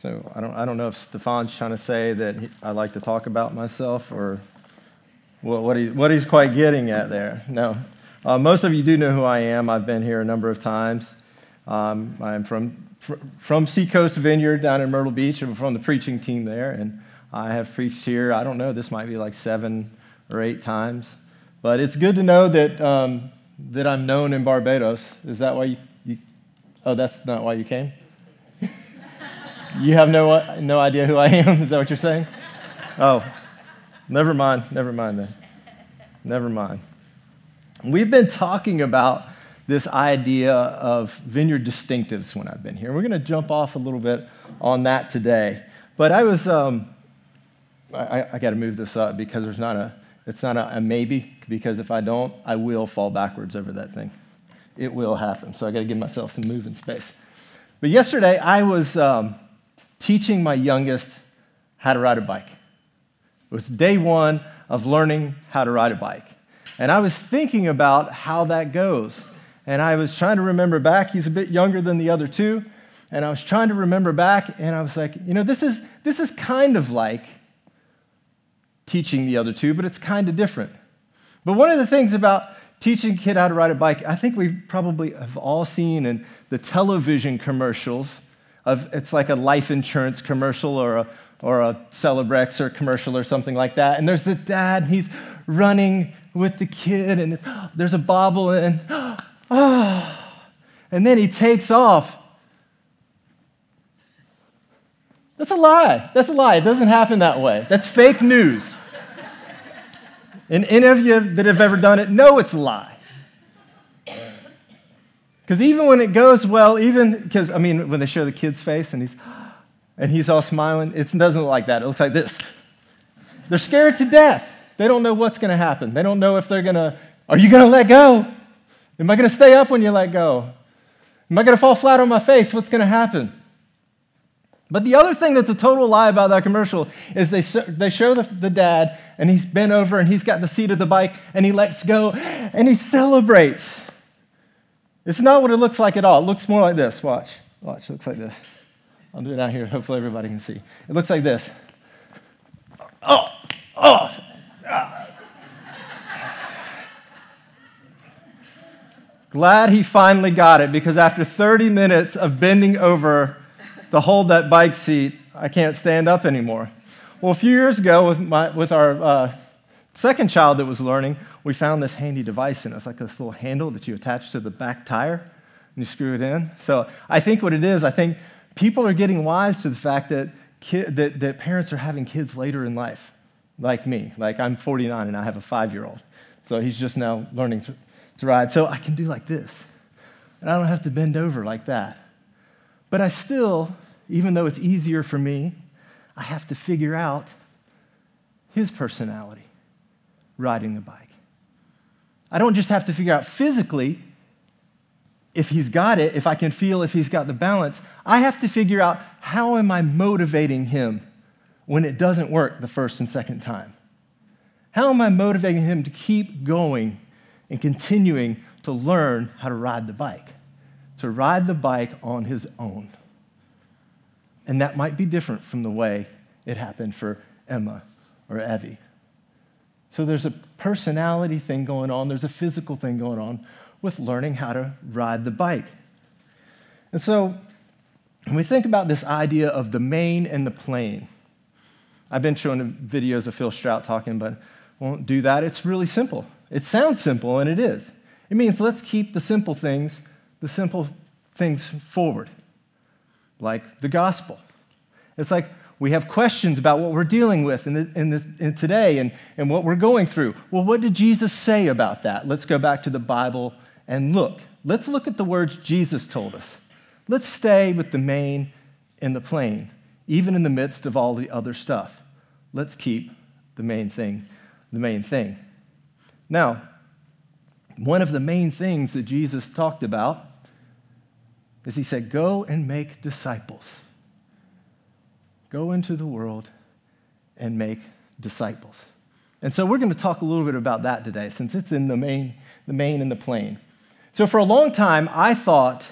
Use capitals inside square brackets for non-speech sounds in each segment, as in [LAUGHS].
So I don't, I don't know if Stefan's trying to say that he, I like to talk about myself or what, what, he, what he's quite getting at there. No. Uh, most of you do know who I am. I've been here a number of times. Um, I'm from, fr- from Seacoast Vineyard down in Myrtle Beach. I'm from the preaching team there, and I have preached here, I don't know, this might be like seven or eight times. But it's good to know that, um, that I'm known in Barbados. Is that why you, you oh, that's not why you came? You have no, no idea who I am? [LAUGHS] Is that what you're saying? Oh, never mind. Never mind then. Never mind. We've been talking about this idea of vineyard distinctives when I've been here. We're going to jump off a little bit on that today. But I was, um, I, I got to move this up because there's not a, it's not a, a maybe, because if I don't, I will fall backwards over that thing. It will happen. So I got to give myself some moving space. But yesterday I was, um, teaching my youngest how to ride a bike. It was day one of learning how to ride a bike. And I was thinking about how that goes. And I was trying to remember back. He's a bit younger than the other two. And I was trying to remember back, and I was like, you know, this is, this is kind of like teaching the other two, but it's kind of different. But one of the things about teaching a kid how to ride a bike, I think we probably have all seen in the television commercials of it's like a life insurance commercial or a, or a Celebrex or commercial or something like that. And there's the dad, and he's running with the kid, and [GASPS] there's a bobble, and oh, [GASPS] and then he takes off. That's a lie. That's a lie. It doesn't happen that way. That's fake news. and any of you that have ever done it know it's a lie. Because even when it goes well, even because, I mean, when they show the kid's face and he's, and he's all smiling, it doesn't look like that. It looks like this. They're scared to death. They don't know what's going to happen. They don't know if they're going to, are you going to let go? Am I going to stay up when you let go? Am I going to fall flat on my face? What's going to happen? But the other thing that's a total lie about that commercial is they, they show the, the dad, and he's bent over and he's got the seat of the bike, and he lets go and he celebrates. It's not what it looks like at all. It looks more like this. Watch. Watch. It looks like this. I'll do it out here. Hopefully, everybody can see. It looks like this. Oh, oh. Ah. Glad he finally got it because after 30 minutes of bending over to hold that bike seat, I can't stand up anymore. Well, a few years ago, with, my, with our uh, second child that was learning, we found this handy device and it's like this little handle that you attach to the back tire and you screw it in. So I think what it is, I think people are getting wise to the fact that, that, that parents are having kids later in life, like me. Like I'm 49 and I have a five year old. So he's just now learning to, to ride. So I can do like this. And I don't have to bend over like that. But I still, even though it's easier for me, I have to figure out his personality riding the bike. I don't just have to figure out physically if he's got it, if I can feel if he's got the balance. I have to figure out how am I motivating him when it doesn't work the first and second time? How am I motivating him to keep going and continuing to learn how to ride the bike? To ride the bike on his own. And that might be different from the way it happened for Emma or Evie. So there's a personality thing going on, there's a physical thing going on with learning how to ride the bike. And so when we think about this idea of the main and the plain, I've been showing videos of Phil Strout talking, but won't do that. It's really simple. It sounds simple, and it is. It means let's keep the simple things, the simple things forward, like the gospel. It's like we have questions about what we're dealing with in, the, in, the, in today and, and what we're going through. Well, what did Jesus say about that? Let's go back to the Bible and look. Let's look at the words Jesus told us. Let's stay with the main and the plain, even in the midst of all the other stuff. Let's keep the main thing the main thing. Now, one of the main things that Jesus talked about is he said, Go and make disciples. Go into the world and make disciples. And so we're going to talk a little bit about that today since it's in the main, the main and the plain. So for a long time, I thought,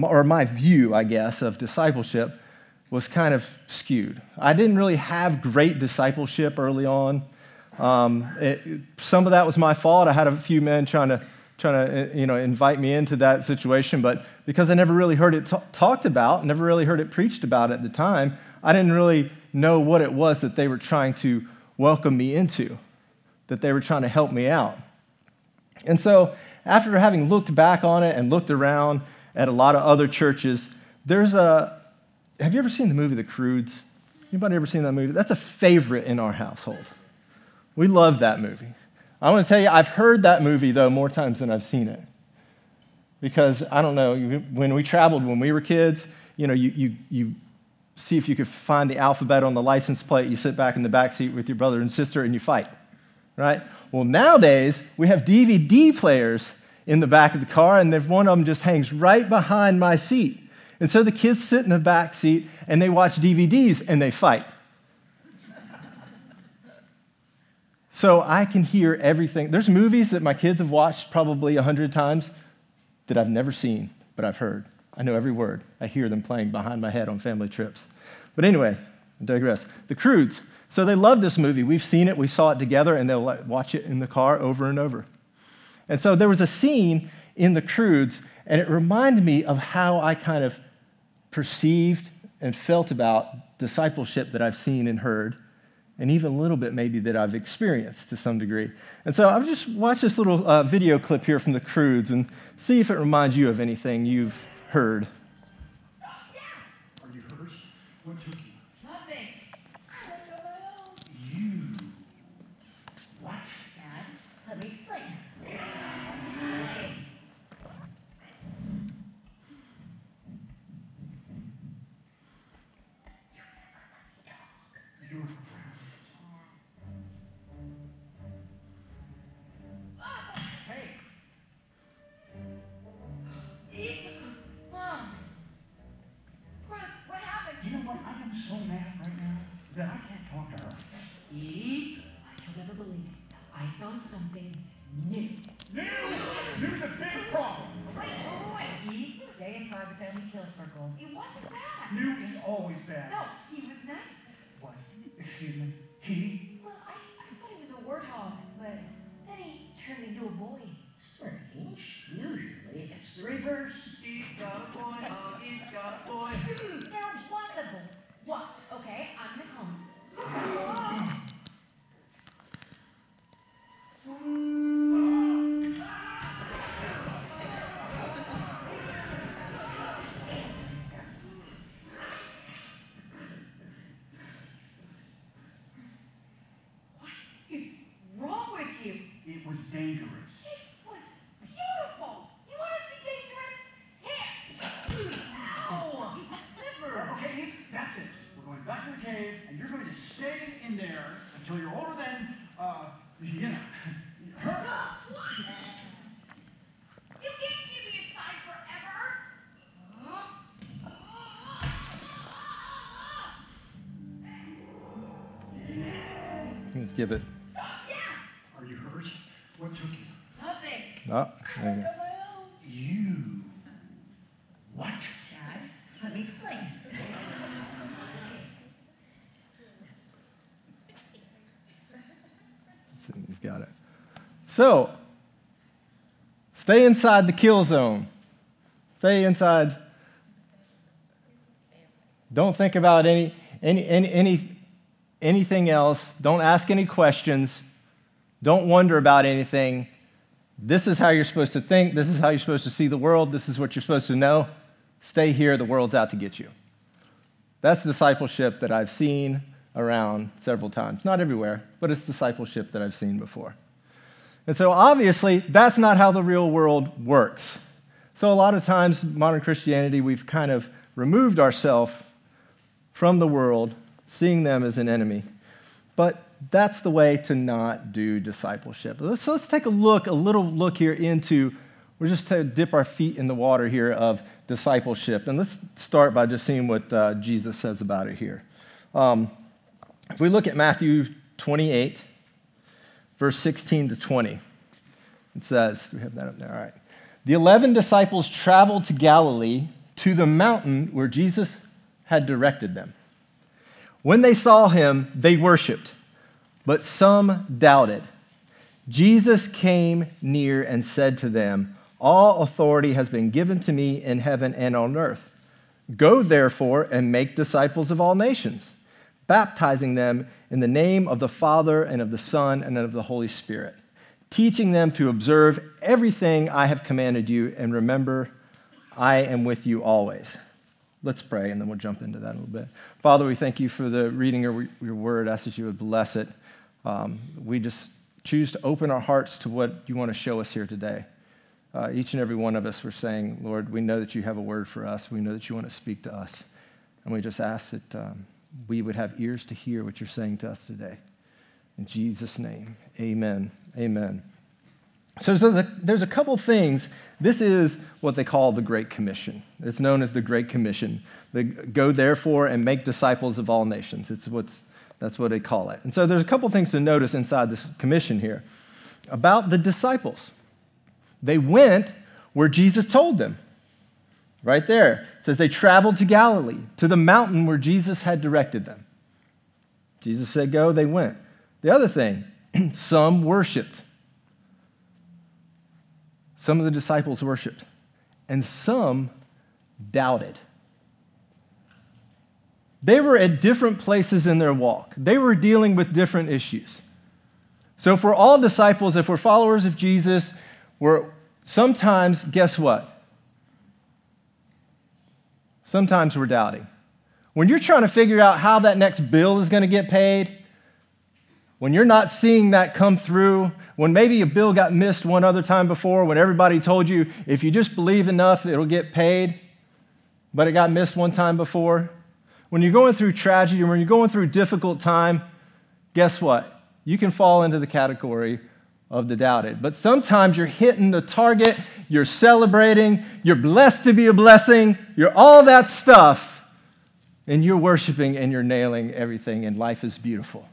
or my view, I guess, of discipleship was kind of skewed. I didn't really have great discipleship early on. Um, it, some of that was my fault. I had a few men trying to trying to uh, you know invite me into that situation, but because I never really heard it t- talked about, never really heard it preached about at the time, I didn't really know what it was that they were trying to welcome me into, that they were trying to help me out. And so, after having looked back on it and looked around at a lot of other churches, there's a have you ever seen the movie The Croods Anybody ever seen that movie? That's a favorite in our household. We love that movie. I want to tell you, I've heard that movie, though, more times than I've seen it. Because, I don't know, when we traveled when we were kids, you know, you, you, you see if you could find the alphabet on the license plate, you sit back in the back seat with your brother and sister, and you fight, right? Well, nowadays, we have DVD players in the back of the car, and one of them just hangs right behind my seat. And so the kids sit in the back seat and they watch DVDs and they fight. So I can hear everything. There's movies that my kids have watched probably a hundred times that I've never seen, but I've heard. I know every word. I hear them playing behind my head on family trips. But anyway, I digress. The Croods. So they love this movie. We've seen it, we saw it together, and they'll watch it in the car over and over. And so there was a scene in The Croods, and it reminded me of how I kind of perceived and felt about discipleship that I've seen and heard, and even a little bit maybe that I've experienced to some degree. And so I've just watched this little uh, video clip here from the Croods and see if it reminds you of anything you've heard. Are you? Her. Eep, you'll never believe it. I found something new. New! New's a big problem. Wait, wait, wait. Eep, stay inside the family kill circle. It wasn't bad. New is always bad. No, he was nice. What? Excuse me? He? Well, I, I thought he was a warthog, but then he turned into a boy. Strange. Usually it's the reverse. Eep got a boy. Oh, Eep got a [LAUGHS] boy. Now, impossible. What? Okay, I'm gonna come. What [LAUGHS] is wrong with you? It was dangerous. It was beautiful. You want to see dangerous? Here. Ow! A sliver. [LAUGHS] Okay, that's it. We're going back to the cave, and you're going to stay in there until you're older than, uh, you [LAUGHS] know, give it. Are you hurt? What took you? Nothing. Oh, there you go. You. What? Dad, let me explain. He's got it. So, stay inside the kill zone. Stay inside. Don't think about any, any, any, any, anything else. Don't ask any questions. Don't wonder about anything. This is how you're supposed to think. This is how you're supposed to see the world. This is what you're supposed to know. Stay here. The world's out to get you. That's discipleship that I've seen around several times. Not everywhere, but it's discipleship that I've seen before. And so, obviously, that's not how the real world works. So, a lot of times, modern Christianity, we've kind of removed ourselves from the world, seeing them as an enemy. But that's the way to not do discipleship. So, let's take a look, a little look here into, we're just to dip our feet in the water here of discipleship. And let's start by just seeing what uh, Jesus says about it here. Um, if we look at Matthew 28, verse 16 to 20, it says, we have that up there, all right. The 11 disciples traveled to Galilee to the mountain where Jesus had directed them. When they saw him, they worshiped, but some doubted. Jesus came near and said to them, All authority has been given to me in heaven and on earth. Go therefore and make disciples of all nations, baptizing them in the name of the Father and of the Son and of the Holy Spirit, teaching them to observe everything I have commanded you, and remember, I am with you always. Let's pray, and then we'll jump into that a little bit. Father, we thank you for the reading of your word. I ask that you would bless it. Um, we just choose to open our hearts to what you want to show us here today. Uh, each and every one of us, we're saying, Lord, we know that you have a word for us. We know that you want to speak to us. And we just ask that um, we would have ears to hear what you're saying to us today. In Jesus' name, amen. Amen. So there's a, couple things. This is what they call the Great Commission. It's known as the Great Commission. They go therefore and make disciples of all nations. It's what's, that's what they call it. And so there's a couple things to notice inside this commission here about the disciples. They went where Jesus told them. Right there. It says they traveled to Galilee, to the mountain where Jesus had directed them. Jesus said, Go, they went. The other thing, [CLEARS THROAT] some worshiped. Some of the disciples worshiped, and some doubted. They were at different places in their walk, they were dealing with different issues. So, we're all disciples, if we're followers of Jesus, we're sometimes, guess what? Sometimes we're doubting. When you're trying to figure out how that next bill is going to get paid, when you're not seeing that come through, when maybe a bill got missed one other time before, when everybody told you if you just believe enough, it'll get paid, but it got missed one time before. When you're going through tragedy, when you're going through difficult time, guess what? You can fall into the category of the doubted. But sometimes you're hitting the target, you're celebrating, you're blessed to be a blessing, you're all that stuff, and you're worshiping and you're nailing everything, and life is beautiful.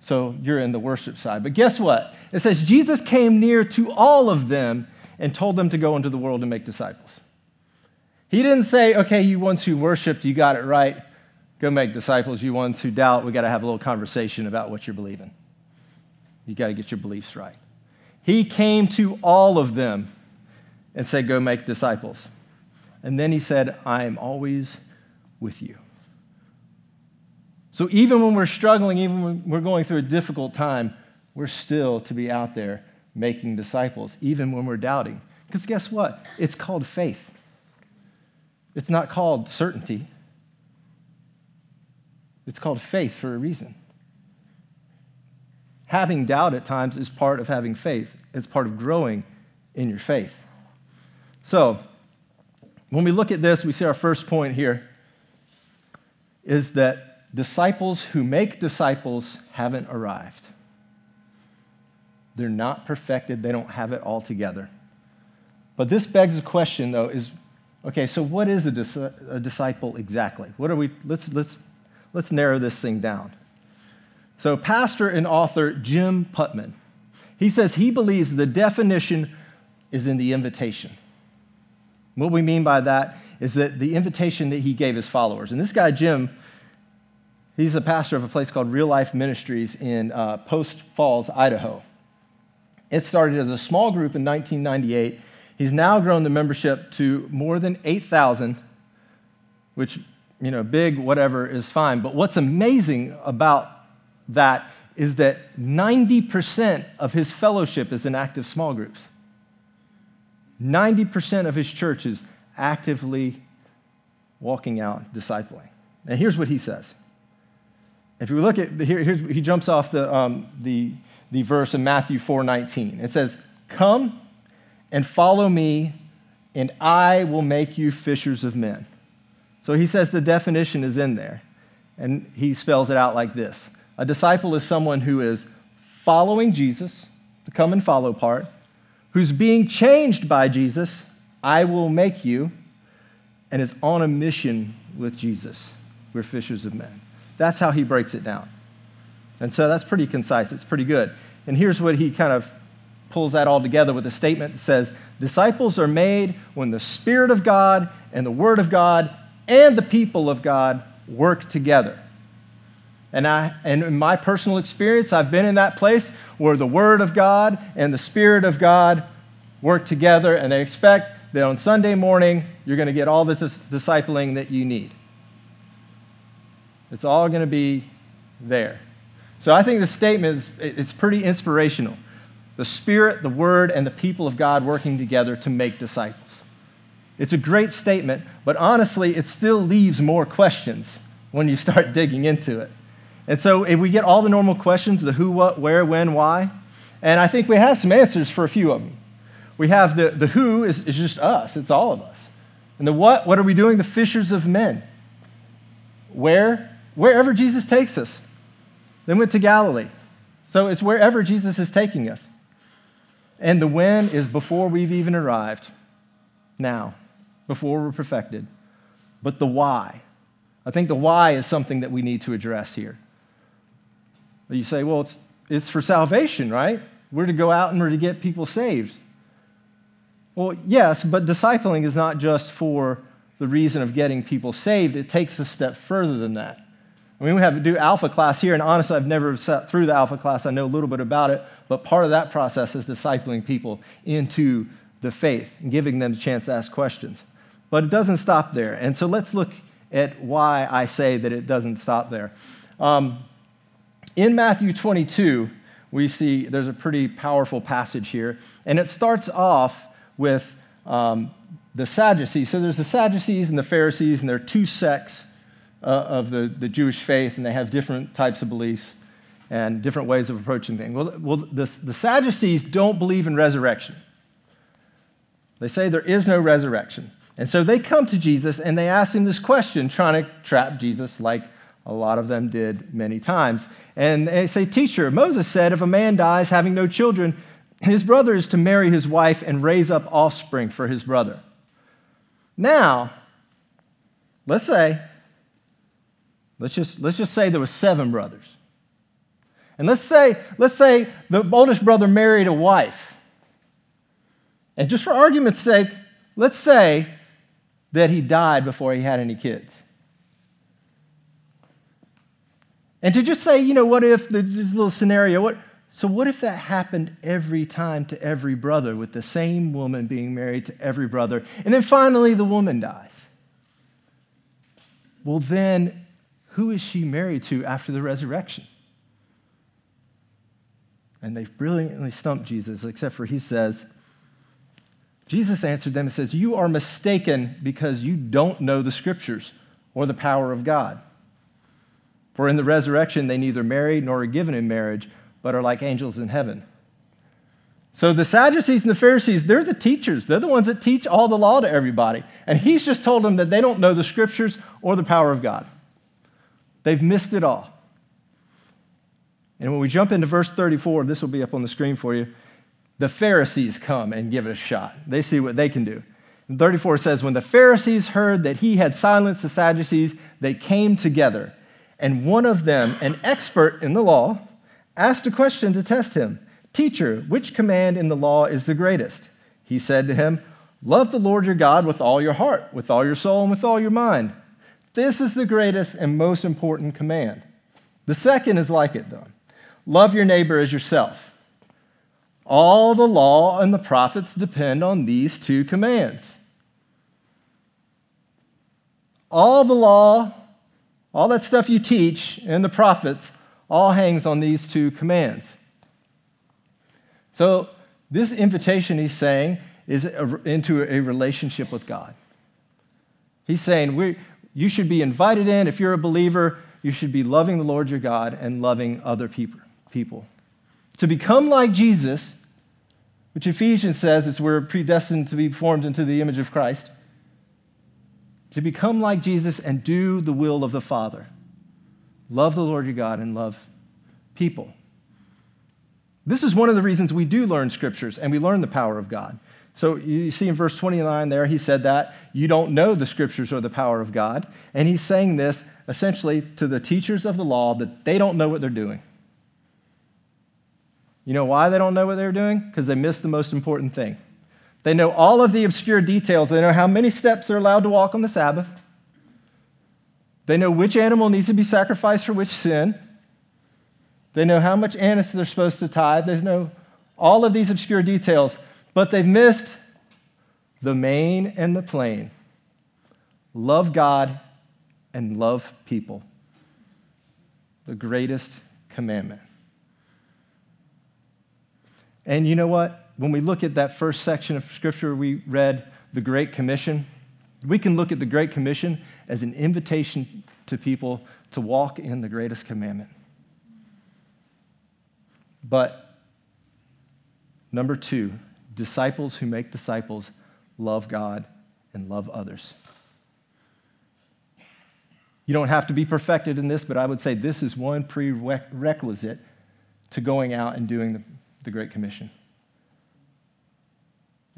So you're in the worship side. But guess what? It says Jesus came near to all of them and told them to go into the world and make disciples. He didn't say, okay, you ones who worshiped, you got it right. Go make disciples. You ones who doubt, we got to have a little conversation about what you're believing. You got to get your beliefs right. He came to all of them and said, go make disciples. And then he said, I am always with you. So even when we're struggling, even when we're going through a difficult time, we're still to be out there making disciples, even when we're doubting. Because guess what? It's called faith, it's not called certainty. It's called faith for a reason. Having doubt at times is part of having faith, it's part of growing in your faith. So, when we look at this, we see our first point here is that disciples who make disciples haven't arrived. They're not perfected, they don't have it all together. But this begs the question, though, is okay, so what is a, dis- a disciple exactly? What are we, let's, let's, let's narrow this thing down. So, pastor and author Jim Putman, he says he believes the definition is in the invitation. What we mean by that is that the invitation that he gave his followers. And this guy, Jim, He's a pastor of a place called Real Life Ministries in uh, Post Falls, Idaho. It started as a small group in 1998. He's now grown the membership to more than 8,000, which, you know, big, whatever, is fine. But what's amazing about that is that 90% of his fellowship is in active small groups. 90% of his church is actively walking out discipling. And here's what he says if you look at, here, he jumps off the, um, the, the verse in Matthew 4.19. It says, come and follow me, and I will make you fishers of men. So he says the definition is in there, and he spells it out like this. A disciple is someone who is following Jesus, the come and follow part, who's being changed by Jesus, I will make you, and is on a mission with Jesus. We're fishers of men. That's how he breaks it down. And so that's pretty concise. It's pretty good. And here's what he kind of pulls that all together with a statement that says, Disciples are made when the Spirit of God and the Word of God and the people of God work together. And, I, and in my personal experience, I've been in that place where the Word of God and the Spirit of God work together, and they expect that on Sunday morning, you're going to get all this discipling that you need. It's all going to be there. So I think the statement is it's pretty inspirational. The Spirit, the Word, and the people of God working together to make disciples. It's a great statement, but honestly, it still leaves more questions when you start [LAUGHS] digging into it. And so if we get all the normal questions the who, what, where, when, why, and I think we have some answers for a few of them. We have the, the who is, is just us, it's all of us. And the what, what are we doing? The fishers of men. Where? Wherever Jesus takes us. Then went to Galilee. So it's wherever Jesus is taking us. And the when is before we've even arrived, now, before we're perfected. But the why. I think the why is something that we need to address here. You say, well, it's, it's for salvation, right? We're to go out and we're to get people saved. Well, yes, but discipling is not just for the reason of getting people saved, it takes a step further than that. I mean, we have to do alpha class here, and honestly, I've never sat through the alpha class. I know a little bit about it, but part of that process is discipling people into the faith and giving them a chance to ask questions. But it doesn't stop there. And so let's look at why I say that it doesn't stop there. Um, in Matthew 22, we see there's a pretty powerful passage here, and it starts off with um, the Sadducees. So there's the Sadducees and the Pharisees, and they're two sects uh, of the, the Jewish faith, and they have different types of beliefs and different ways of approaching things. Well, well the, the Sadducees don't believe in resurrection. They say there is no resurrection. And so they come to Jesus and they ask him this question, trying to trap Jesus like a lot of them did many times. And they say, Teacher, Moses said if a man dies having no children, his brother is to marry his wife and raise up offspring for his brother. Now, let's say, let's just, let's just say there were seven brothers. And let's say, let's say the oldest brother married a wife. And just for argument's sake, let's say that he died before he had any kids. And to just say, you know, what if this little scenario, what, so, what if that happened every time to every brother, with the same woman being married to every brother, and then finally the woman dies? Well, then, who is she married to after the resurrection? And they've brilliantly stumped Jesus, except for he says, Jesus answered them and says, You are mistaken because you don't know the scriptures or the power of God. For in the resurrection, they neither marry nor are given in marriage but are like angels in heaven. So the Sadducees and the Pharisees, they're the teachers. They're the ones that teach all the law to everybody. And he's just told them that they don't know the scriptures or the power of God. They've missed it all. And when we jump into verse 34, this will be up on the screen for you. The Pharisees come and give it a shot. They see what they can do. And 34 says, When the Pharisees heard that he had silenced the Sadducees, they came together. And one of them, an expert in the law, asked a question to test him Teacher, which command in the law is the greatest? He said to him, Love the Lord your God with all your heart, with all your soul, and with all your mind. This is the greatest and most important command. The second is like it, though love your neighbor as yourself. All the law and the prophets depend on these two commands. All the law, all that stuff you teach, and the prophets all hangs on these two commands. So, this invitation he's saying is into a relationship with God. He's saying we, you should be invited in. If you're a believer, you should be loving the Lord your God and loving other people. To become like Jesus, which Ephesians says is we're predestined to be formed into the image of Christ, to become like Jesus and do the will of the Father. Love the Lord your God and love people. This is one of the reasons we do learn scriptures and we learn the power of God. So you see in verse 29 there, he said that you don't know the scriptures or the power of God. And he's saying this essentially to the teachers of the law that they don't know what they're doing. You know why they don't know what they're doing? Because they missed the most important thing. They know all of the obscure details. They know how many steps they're allowed to walk on the Sabbath. They know which animal needs to be sacrificed for which sin. They know how much anise they're supposed to tithe. They know all of these obscure details, but they've missed the main and the plain love God and love people. The greatest commandment. And you know what? When we look at that first section of Scripture we read, the Great Commission, we can look at the Great Commission as an invitation to people to walk in the greatest commandment. But number two, disciples who make disciples love God and love others. You don't have to be perfected in this, but I would say this is one prerequisite to going out and doing the, Great Commission.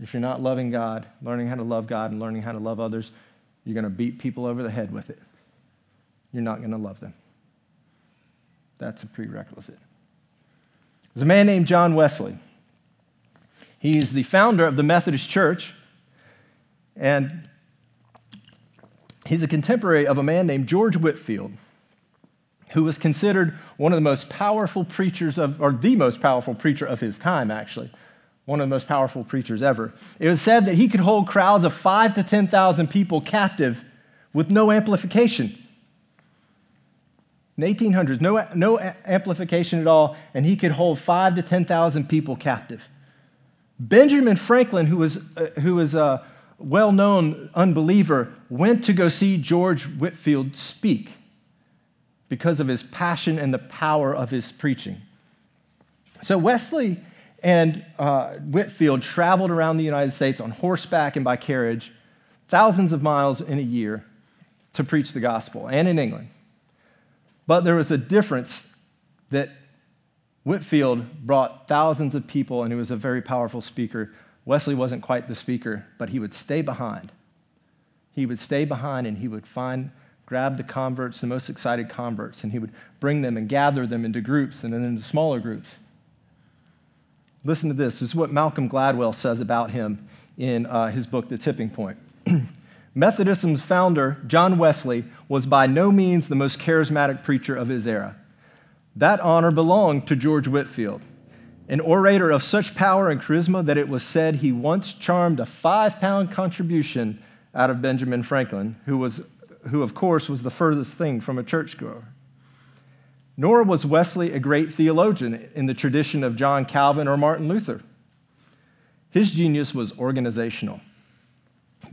If you're not loving God, learning how to love God, and learning how to love others, you're going to beat people over the head with it. You're not going to love them. That's a prerequisite. There's a man named John Wesley. He's the founder of the Methodist Church, and he's a contemporary of a man named George Whitefield, who was considered one of the most powerful preachers of, or the most powerful preacher of his time, actually one of the most powerful preachers ever. It was said that he could hold crowds of five to 10,000 people captive with no amplification. In the 1800s, no, no amplification at all, and he could hold five to 10,000 people captive. Benjamin Franklin, who was, uh, who was a well known unbeliever, went to go see George Whitefield speak because of his passion and the power of his preaching. So Wesley and uh, Whitefield traveled around the United States on horseback and by carriage, thousands of miles in a year, to preach the gospel, and in England. But there was a difference that Whitefield brought thousands of people, and he was a very powerful speaker. Wesley wasn't quite the speaker, but he would stay behind. He would stay behind and he would find, grab the converts, the most excited converts, and he would bring them and gather them into groups and then into smaller groups. Listen to this. This is what Malcolm Gladwell says about him in uh, his book, The Tipping Point. [CLEARS THROAT] Methodism's founder, John Wesley, was by no means the most charismatic preacher of his era. That honor belonged to George Whitefield, an orator of such power and charisma that it was said he once charmed a five pound contribution out of Benjamin Franklin, who, was, who, of course, was the furthest thing from a churchgoer. Nor was Wesley a great theologian in the tradition of John Calvin or Martin Luther. His genius was organizational.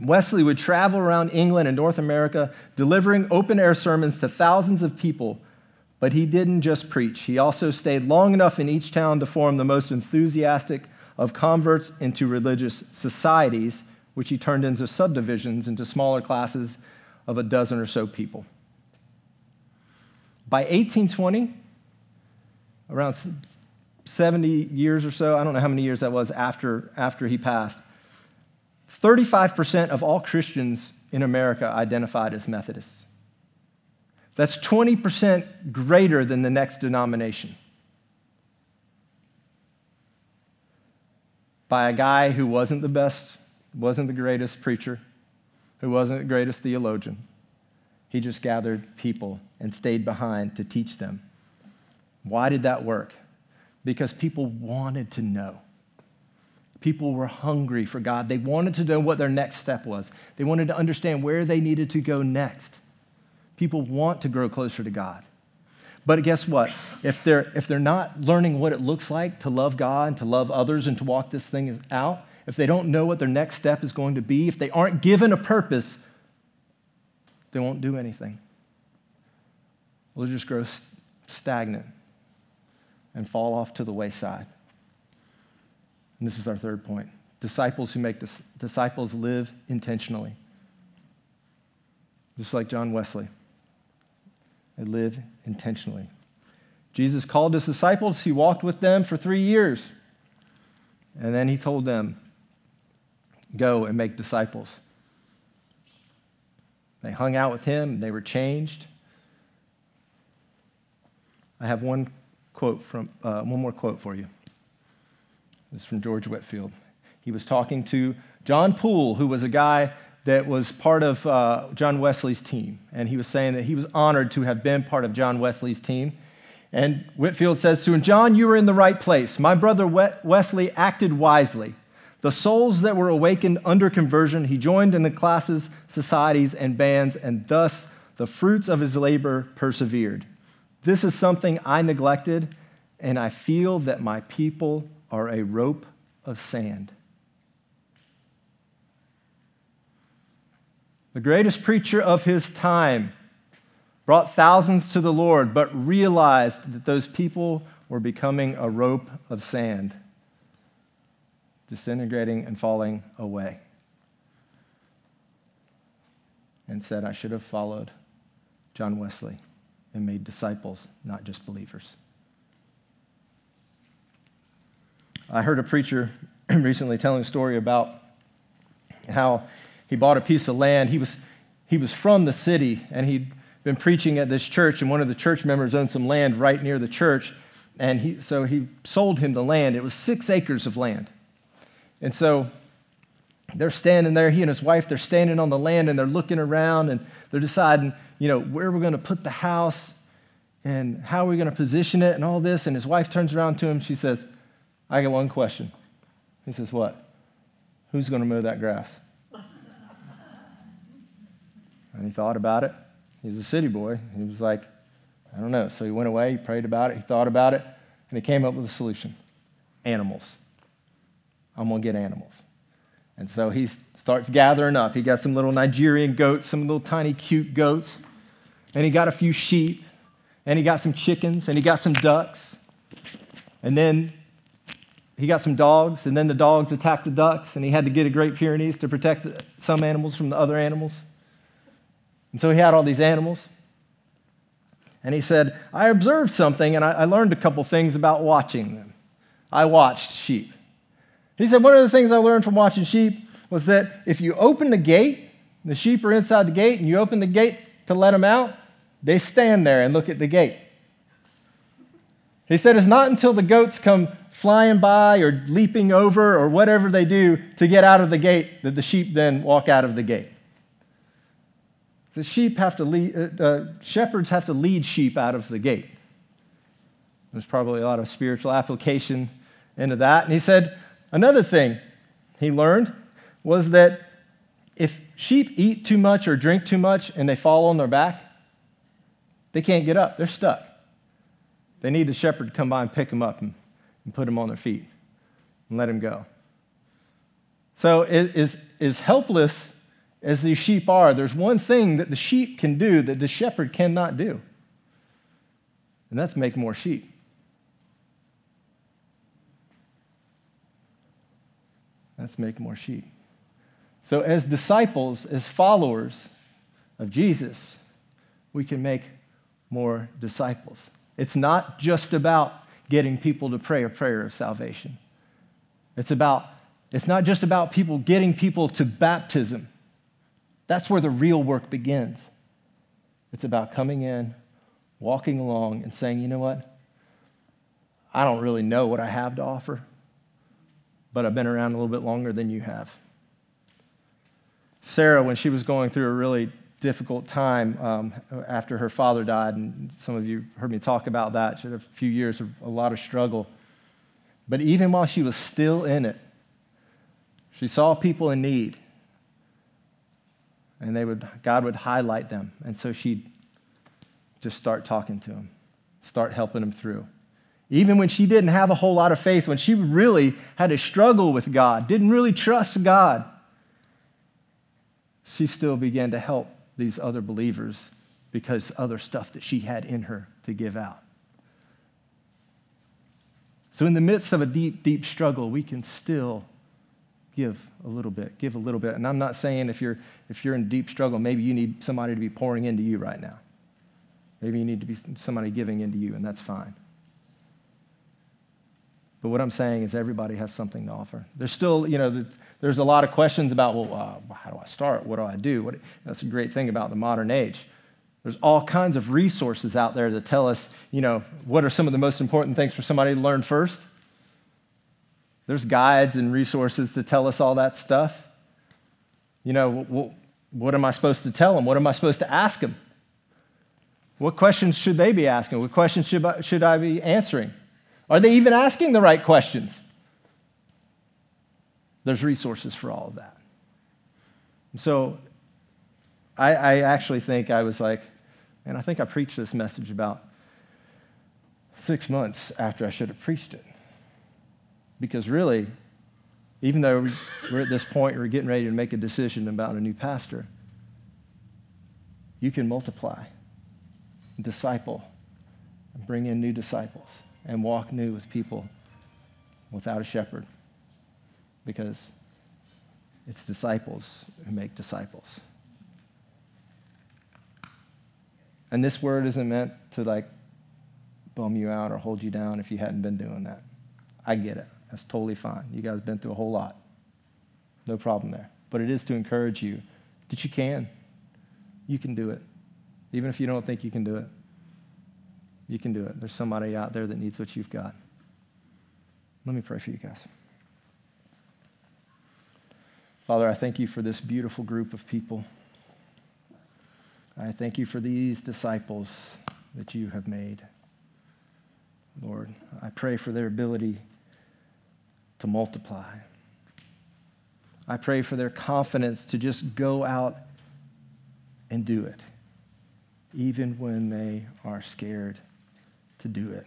Wesley would travel around England and North America delivering open air sermons to thousands of people, but he didn't just preach. He also stayed long enough in each town to form the most enthusiastic of converts into religious societies, which he turned into subdivisions into smaller classes of a dozen or so people. By 1820, around 70 years or so, I don't know how many years that was after, after he passed, 35% of all Christians in America identified as Methodists. That's 20% greater than the next denomination. By a guy who wasn't the best, wasn't the greatest preacher, who wasn't the greatest theologian. He just gathered people and stayed behind to teach them. Why did that work? Because people wanted to know. People were hungry for God. They wanted to know what their next step was. They wanted to understand where they needed to go next. People want to grow closer to God. But guess what? If they're, if they're not learning what it looks like to love God and to love others and to walk this thing out, if they don't know what their next step is going to be, if they aren't given a purpose, they won't do anything. They'll just grow stagnant and fall off to the wayside. And this is our third point. Disciples who make dis- disciples live intentionally. Just like John Wesley, they live intentionally. Jesus called his disciples, he walked with them for three years. And then he told them, Go and make disciples. They hung out with him, they were changed. I have one quote from uh, one more quote for you. This is from George Whitefield. He was talking to John Poole, who was a guy that was part of uh, John Wesley's team. And he was saying that he was honored to have been part of John Wesley's team. And Whitefield says to him, John, you were in the right place. My brother Wesley acted wisely. The souls that were awakened under conversion, he joined in the classes, societies, and bands, and thus the fruits of his labor persevered. This is something I neglected, and I feel that my people are a rope of sand. The greatest preacher of his time brought thousands to the Lord, but realized that those people were becoming a rope of sand, disintegrating and falling away. And said, I should have followed John Wesley and made disciples, not just believers. I heard a preacher [CLEARS THROAT] recently telling a story about how he bought a piece of land. He was, he was from the city, and he'd been preaching at this church, and one of the church members owned some land right near the church. And he, so he sold him the land. It was six acres of land. And so they're standing there, he and his wife, they're standing on the land and they're looking around and they're deciding, you know, where we're going to put the house and how we're going to position it and all this. And his wife turns around to him. She says, I got one question. He says, What? Who's going to mow that grass? And he thought about it. He's a city boy. He was like, I don't know. So he went away, he prayed about it, he thought about it, and he came up with a solution animals. I'm going to get animals. And so he starts gathering up. He got some little Nigerian goats, some little tiny cute goats, and he got a few sheep, and he got some chickens, and he got some ducks. And then he got some dogs, and then the dogs attacked the ducks, and he had to get a Great Pyrenees to protect some animals from the other animals. And so he had all these animals. And he said, I observed something and I, learned a couple things about watching them. I watched sheep. He said, One of the things I learned from watching sheep was that if you open the gate, the sheep are inside the gate, and you open the gate to let them out, they stand there and look at the gate. He said, It's not until the goats come flying by or leaping over or whatever they do to get out of the gate that the sheep then walk out of the gate. The sheep have to lead, uh, uh, shepherds have to lead sheep out of the gate. There's probably a lot of spiritual application into that. And he said another thing he learned was that if sheep eat too much or drink too much and they fall on their back, they can't get up. They're stuck. They need the shepherd to come by and pick them up and, and put them on their feet and let them go. So, is, is helpless as these sheep are, there's one thing that the sheep can do that the shepherd cannot do, and that's make more sheep. That's make more sheep. So, as disciples, as followers of Jesus, we can make more disciples. It's not just about getting people to pray a prayer of salvation. It's about it's not just about people getting people to baptism. That's where the real work begins. It's about coming in, walking along, and saying, you know what? I don't really know what I have to offer, but I've been around a little bit longer than you have. Sarah, when she was going through a really difficult time um, after her father died, and some of you heard me talk about that. She had a few years of a lot of struggle. But even while she was still in it, she saw people in need and they would, God would highlight them. And so she'd just start talking to them, start helping them through. Even when she didn't have a whole lot of faith, when she really had a struggle with God, didn't really trust God, she still began to help these other believers because other stuff that she had in her to give out. So, in the midst of a deep, deep struggle, we can still give a little bit, give a little bit. And I'm not saying if you're if you're in deep struggle, maybe you need somebody to be pouring into you right now. Maybe you need to be somebody giving into you, and that's fine. But what I'm saying is everybody has something to offer. There's still, you know, there's a lot of questions about, well, uh, how do I start? What do I do? What, that's a great thing about the modern age. There's all kinds of resources out there that tell us, you know, what are some of the most important things for somebody to learn first. There's guides and resources to tell us all that stuff. You know, what am I supposed to tell them? What am I supposed to ask them? What questions should they be asking? What questions should I, should I be answering? Are they even asking the right questions? There's resources for all of that. So I, I actually think I was like, and I think I preached this message about six months after I should have preached it. Because really, even though we're at this point, we're getting ready to make a decision about a new pastor, you can multiply, disciple, and bring in new disciples, and walk new with people without a shepherd. Because it's disciples who make disciples. And this word isn't meant to like bum you out or hold you down if you hadn't been doing that. I get it. That's totally fine. You guys have been through a whole lot. No problem there. But it is to encourage you that you can. You can do it. Even if you don't think you can do it, you can do it. There's somebody out there that needs what you've got. Let me pray for you guys. Father, I thank you for this beautiful group of people. I thank you for these disciples that you have made. Lord, I pray for their ability to multiply. I pray for their confidence to just go out and do it, even when they are scared to do it.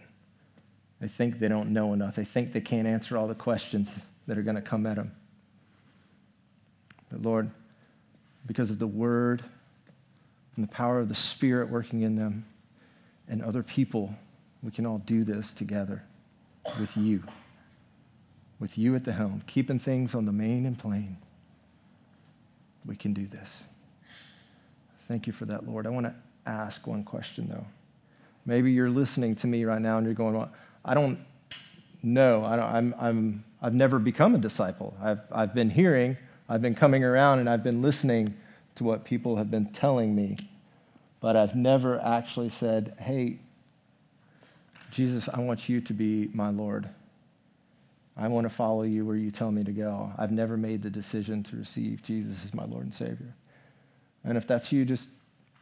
They think they don't know enough. They think they can't answer all the questions that are going to come at them. But Lord, because of the word and the power of the Spirit working in them and other people, we can all do this together with you with you at the helm, keeping things on the main and plain, we can do this. Thank you for that, Lord. I want to ask one question, though. Maybe you're listening to me right now and you're going, well, I don't know. I don't, I'm, I'm, I've never become a disciple. I've, I've been hearing, I've been coming around, and I've been listening to what people have been telling me, but I've never actually said, hey, Jesus, I want you to be my Lord. I want to follow you where you tell me to go. I've never made the decision to receive Jesus as my Lord and Savior. And if that's you, just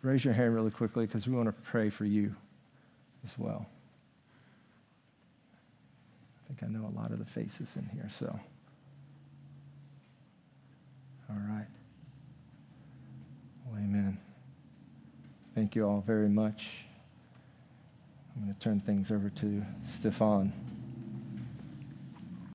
raise your hand really quickly because we want to pray for you as well. I think I know a lot of the faces in here, so. All right. Well, amen. Thank you all very much. I'm going to turn things over to Stefan.